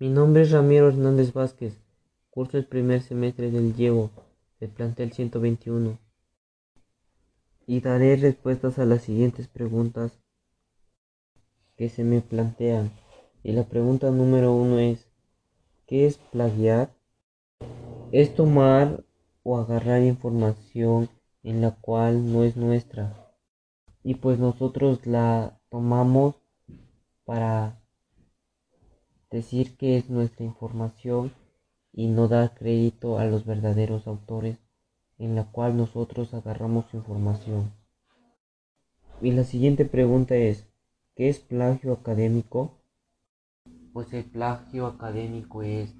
Mi nombre es Ramiro Hernández Vázquez, curso el primer semestre del llevo del plantel 121 y daré respuestas a las siguientes preguntas que se me plantean. Y la pregunta número uno es, ¿qué es plagiar? Es tomar o agarrar información en la cual no es nuestra y pues nosotros la tomamos para decir que es nuestra información y no dar crédito a los verdaderos autores en la cual nosotros agarramos información. Y la siguiente pregunta es, ¿qué es plagio académico? Pues el plagio académico es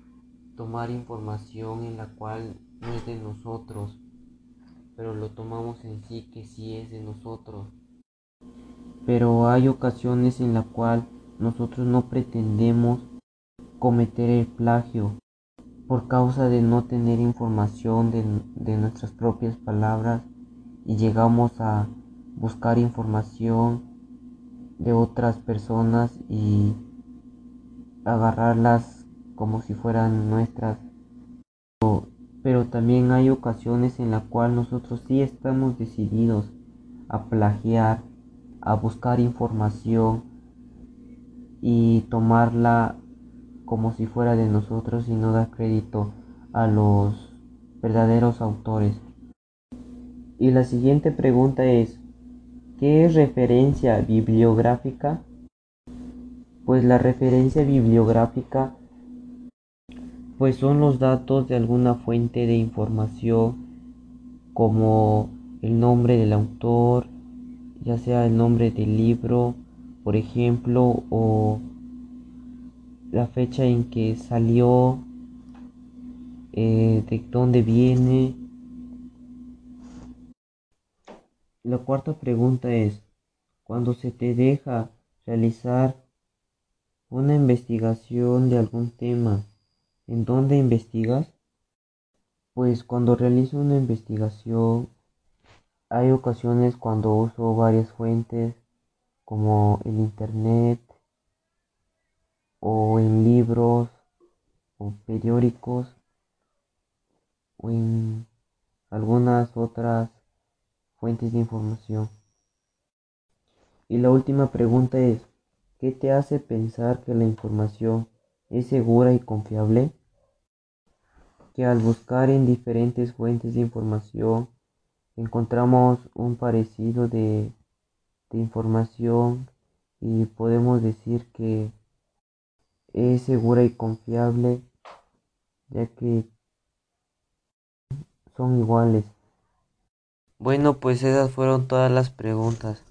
tomar información en la cual no es de nosotros, pero lo tomamos en sí que sí es de nosotros. Pero hay ocasiones en la cual nosotros no pretendemos cometer el plagio por causa de no tener información de, nuestras propias palabras y llegamos a buscar información de otras personas y agarrarlas como si fueran nuestras. Pero también hay ocasiones en las cuales nosotros sí estamos decididos a plagiar, a buscar información y tomarla como si fuera de nosotros y no dar crédito a los verdaderos autores. Y la siguiente pregunta es, ¿qué es referencia bibliográfica? Pues la referencia bibliográfica pues son los datos de alguna fuente de información como el nombre del autor, ya sea el nombre del libro, por ejemplo, o la fecha en que salió, eh, de dónde viene. La cuarta pregunta es, cuando se te deja realizar una investigación de algún tema, ¿en dónde investigas? Pues cuando realizo una investigación, hay ocasiones cuando uso varias fuentes como el internet, o en libros o periódicos o en algunas otras fuentes de información. Y la última pregunta es, ¿qué te hace pensar que la información es segura y confiable? Que al buscar en diferentes fuentes de información encontramos un parecido de, de información y podemos decir que es segura y confiable ya que son iguales. Bueno, pues esas fueron todas las preguntas.